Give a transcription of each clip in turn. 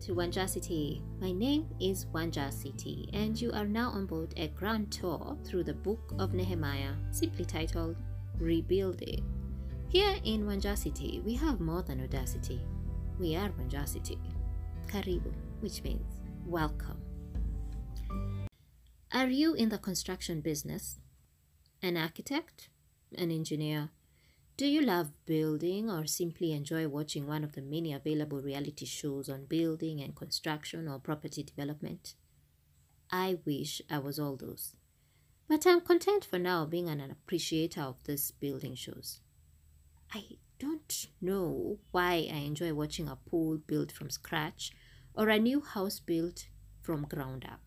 to Wanja City. My name is Wanja City, and you are now on board a grand tour through the book of Nehemiah, simply titled Rebuilding. Here in Wanja City, we have more than audacity. We are Wanja City. Karibu, which means welcome. Are you in the construction business? An architect? An engineer? Do you love building or simply enjoy watching one of the many available reality shows on building and construction or property development? I wish I was all those. But I'm content for now being an appreciator of these building shows. I don't know why I enjoy watching a pool built from scratch or a new house built from ground up,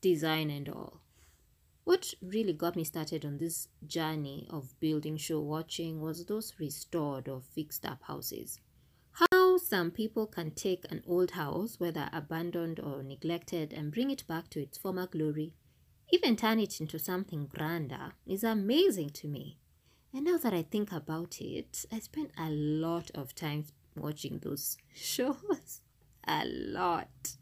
design and all. What really got me started on this journey of building show watching was those restored or fixed up houses. How some people can take an old house, whether abandoned or neglected, and bring it back to its former glory, even turn it into something grander, is amazing to me. And now that I think about it, I spend a lot of time watching those shows. a lot.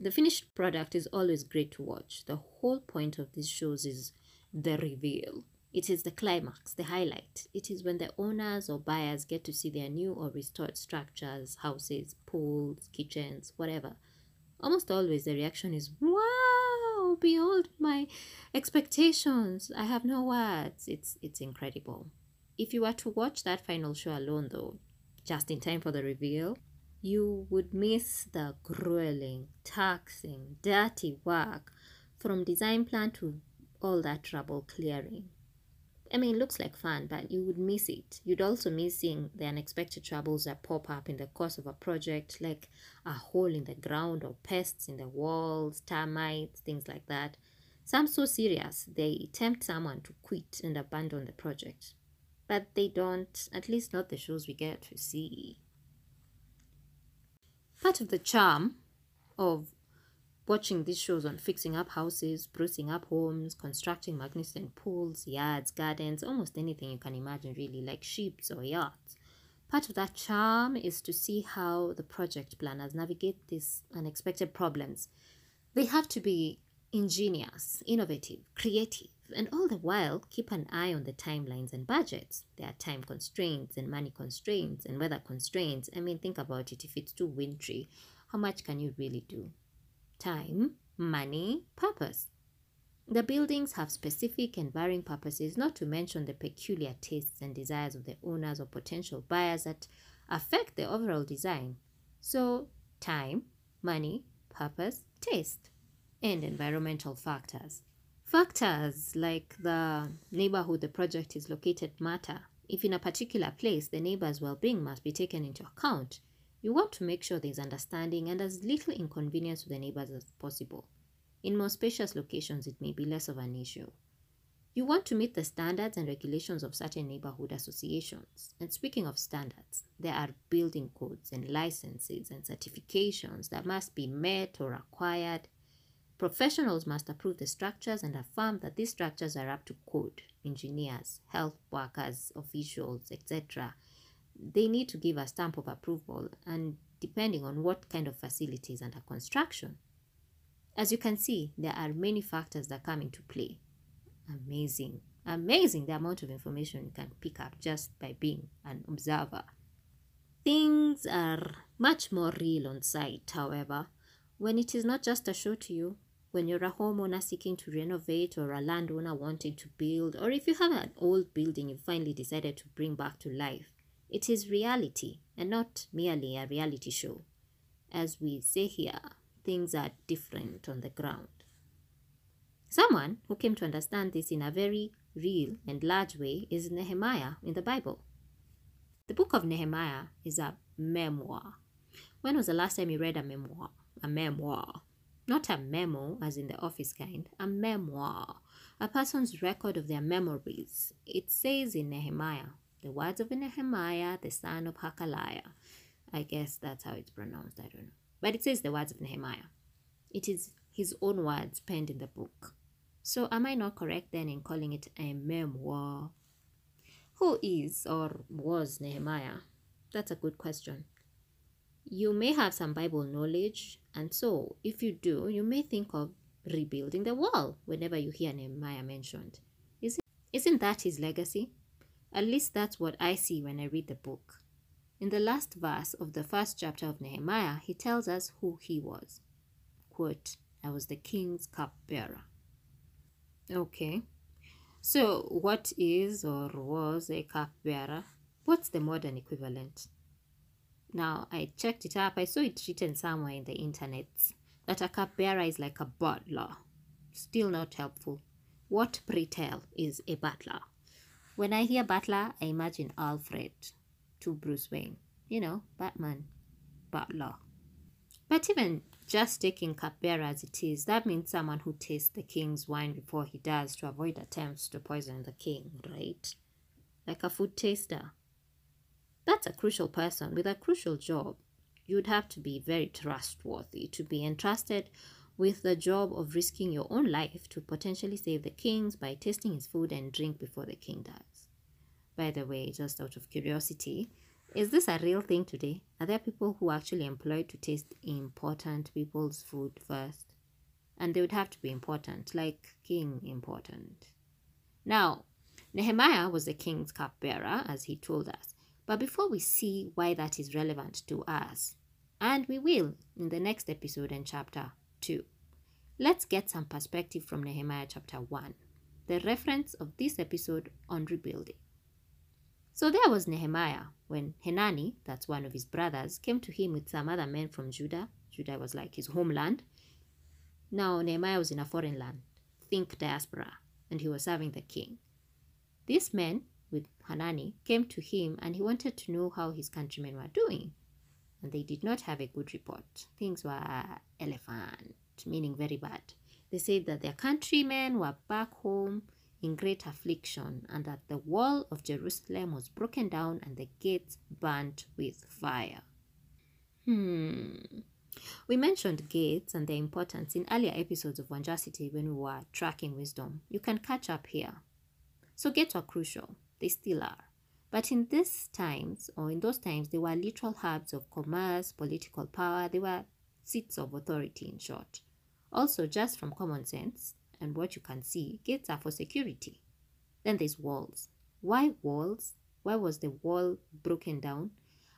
The finished product is always great to watch. The whole point of these shows is the reveal. It is the climax, the highlight. It is when the owners or buyers get to see their new or restored structures, houses, pools, kitchens, whatever. Almost always the reaction is, wow, beyond my expectations. I have no words. It's, it's incredible. If you were to watch that final show alone, though, just in time for the reveal, you would miss the grueling, taxing, dirty work from design plan to all that trouble clearing. I mean, it looks like fun, but you would miss it. You'd also miss seeing the unexpected troubles that pop up in the course of a project, like a hole in the ground or pests in the walls, termites, things like that. Some so serious they tempt someone to quit and abandon the project. But they don't, at least not the shows we get to see. Part of the charm of watching these shows on fixing up houses, sprucing up homes, constructing magnificent pools, yards, gardens, almost anything you can imagine, really, like ships or yachts. Part of that charm is to see how the project planners navigate these unexpected problems. They have to be ingenious, innovative, creative, and all the while keep an eye on the timelines and budgets. There are time constraints and money constraints and weather constraints. I mean, think about it. If it's too wintry, how much can you really do? Time, money, purpose. The buildings have specific and varying purposes, not to mention the peculiar tastes and desires of the owners or potential buyers that affect the overall design. So, time, money, purpose, taste, and environmental factors. Factors like the neighborhood the project is located matter. If in a particular place the neighbor's well being must be taken into account, you want to make sure there is understanding and as little inconvenience to the neighbors as possible. In more spacious locations, it may be less of an issue. You want to meet the standards and regulations of certain neighborhood associations. And speaking of standards, there are building codes and licenses and certifications that must be met or acquired Professionals must approve the structures and affirm that these structures are up to code. Engineers, health workers, officials, etc. They need to give a stamp of approval and depending on what kind of facility is under construction. As you can see, there are many factors that come into play. Amazing, amazing the amount of information you can pick up just by being an observer. Things are much more real on site, however, when it is not just a show to you, when you're a homeowner seeking to renovate or a landowner wanting to build, or if you have an old building you finally decided to bring back to life, it is reality and not merely a reality show. As we say here, things are different on the ground. Someone who came to understand this in a very real and large way is Nehemiah in the Bible. The book of Nehemiah is a memoir. When was the last time you read a memoir? A memoir. Not a memo, as in the office kind, a memoir, a person's record of their memories. It says in Nehemiah, the words of Nehemiah, the son of Hakaliah. I guess that's how it's pronounced, I don't know. But it says the words of Nehemiah. It is his own words penned in the book. So am I not correct then in calling it a memoir? Who is or was Nehemiah? That's a good question. You may have some Bible knowledge, and so if you do, you may think of rebuilding the wall whenever you hear Nehemiah mentioned. Isn't, isn't that his legacy? At least that's what I see when I read the book. In the last verse of the first chapter of Nehemiah, he tells us who he was. Quote, I was the king's cupbearer. Okay. So, what is or was a cupbearer? What's the modern equivalent? Now, I checked it up. I saw it written somewhere in the internet that a cupbearer is like a butler. Still not helpful. What, pray tell, is a butler? When I hear butler, I imagine Alfred to Bruce Wayne. You know, Batman, butler. But even just taking cupbearer as it is, that means someone who tastes the king's wine before he does to avoid attempts to poison the king, right? Like a food taster. That's a crucial person with a crucial job. You'd have to be very trustworthy to be entrusted with the job of risking your own life to potentially save the king's by tasting his food and drink before the king does. By the way, just out of curiosity, is this a real thing today? Are there people who are actually employed to taste important people's food first? And they would have to be important, like king important. Now, Nehemiah was the king's cupbearer, as he told us. But before we see why that is relevant to us, and we will in the next episode and chapter 2, let's get some perspective from Nehemiah chapter 1, the reference of this episode on rebuilding. So there was Nehemiah when Hanani, that's one of his brothers, came to him with some other men from Judah. Judah was like his homeland. Now Nehemiah was in a foreign land, think diaspora, and he was serving the king. These men with Hanani came to him and he wanted to know how his countrymen were doing. And they did not have a good report. Things were elephant, meaning very bad. They said that their countrymen were back home in great affliction and that the wall of Jerusalem was broken down and the gates burnt with fire. Hmm. We mentioned gates and their importance in earlier episodes of Wanjacity when we were tracking wisdom. You can catch up here. So gates were crucial. They still are. But in these times, or in those times, they were literal hubs of commerce, political power. They were seats of authority, in short. Also, just from common sense and what you can see, gates are for security. Then there's walls. Why walls? Why was the wall broken down?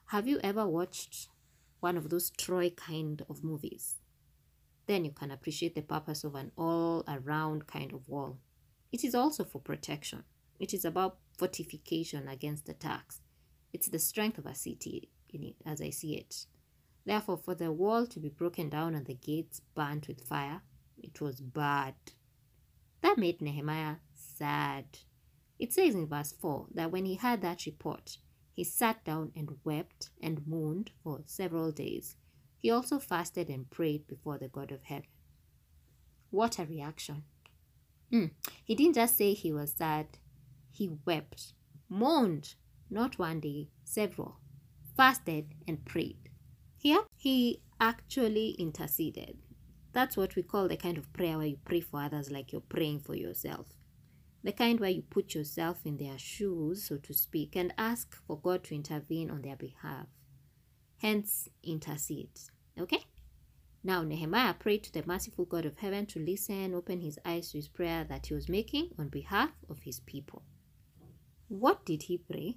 Have you ever watched one of those Troy kind of movies? Then you can appreciate the purpose of an all around kind of wall. It is also for protection. It is about fortification against attacks. It's the strength of a city it, as I see it. Therefore, for the wall to be broken down and the gates burnt with fire, it was bad. That made Nehemiah sad. It says in verse 4 that when he heard that report, he sat down and wept and mourned for several days. He also fasted and prayed before the God of heaven. What a reaction! Mm. He didn't just say he was sad, he wept, mourned, not one day, several, fasted, and prayed. Here, he actually interceded. That's what we call the kind of prayer where you pray for others like you're praying for yourself. The kind where you put yourself in their shoes, so to speak, and ask for God to intervene on their behalf. Hence, intercede. Okay? Now, Nehemiah prayed to the merciful God of heaven to listen, open his eyes to his prayer that he was making on behalf of his people. What did he pray?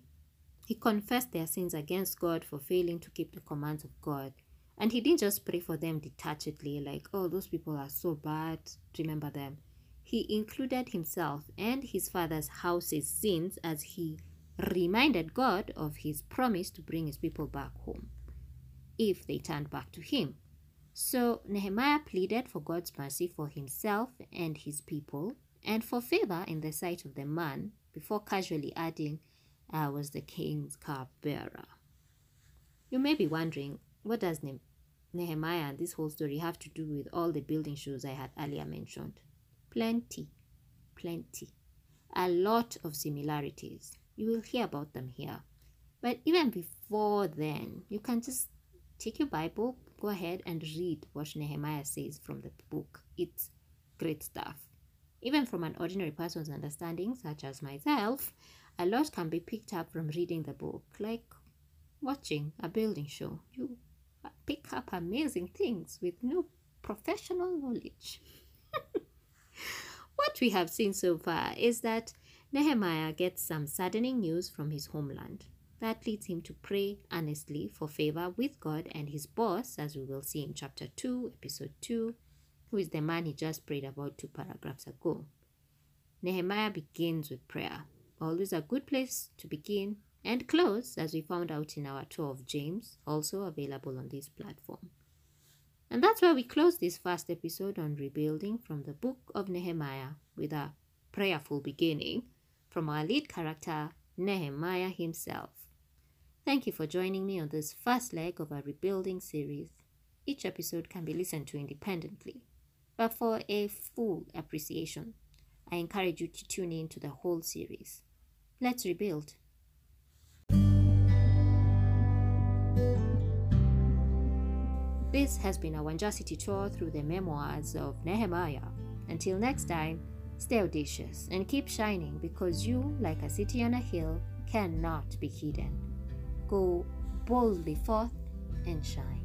He confessed their sins against God for failing to keep the commands of God. And he didn't just pray for them detachedly, like, oh, those people are so bad, remember them. He included himself and his father's house's sins as he reminded God of his promise to bring his people back home if they turned back to him. So Nehemiah pleaded for God's mercy for himself and his people and for favor in the sight of the man before casually adding, I was the king's cupbearer. You may be wondering, what does ne- Nehemiah and this whole story have to do with all the building shows I had earlier mentioned? Plenty, plenty. A lot of similarities. You will hear about them here. But even before then, you can just take your Bible, go ahead and read what Nehemiah says from the book. It's great stuff. Even from an ordinary person's understanding, such as myself, a lot can be picked up from reading the book, like watching a building show. You pick up amazing things with no professional knowledge. what we have seen so far is that Nehemiah gets some saddening news from his homeland. That leads him to pray earnestly for favor with God and his boss, as we will see in chapter 2, episode 2, who is the man he just prayed about two paragraphs ago. Nehemiah begins with prayer, always a good place to begin and close, as we found out in our tour of James, also available on this platform. And that's why we close this first episode on rebuilding from the book of Nehemiah with a prayerful beginning from our lead character, Nehemiah himself. Thank you for joining me on this first leg of our rebuilding series. Each episode can be listened to independently, but for a full appreciation, I encourage you to tune in to the whole series. Let's rebuild. This has been a Wanjacity tour through the memoirs of Nehemiah. Until next time, stay audacious and keep shining because you, like a city on a hill, cannot be hidden. Go boldly forth and shine.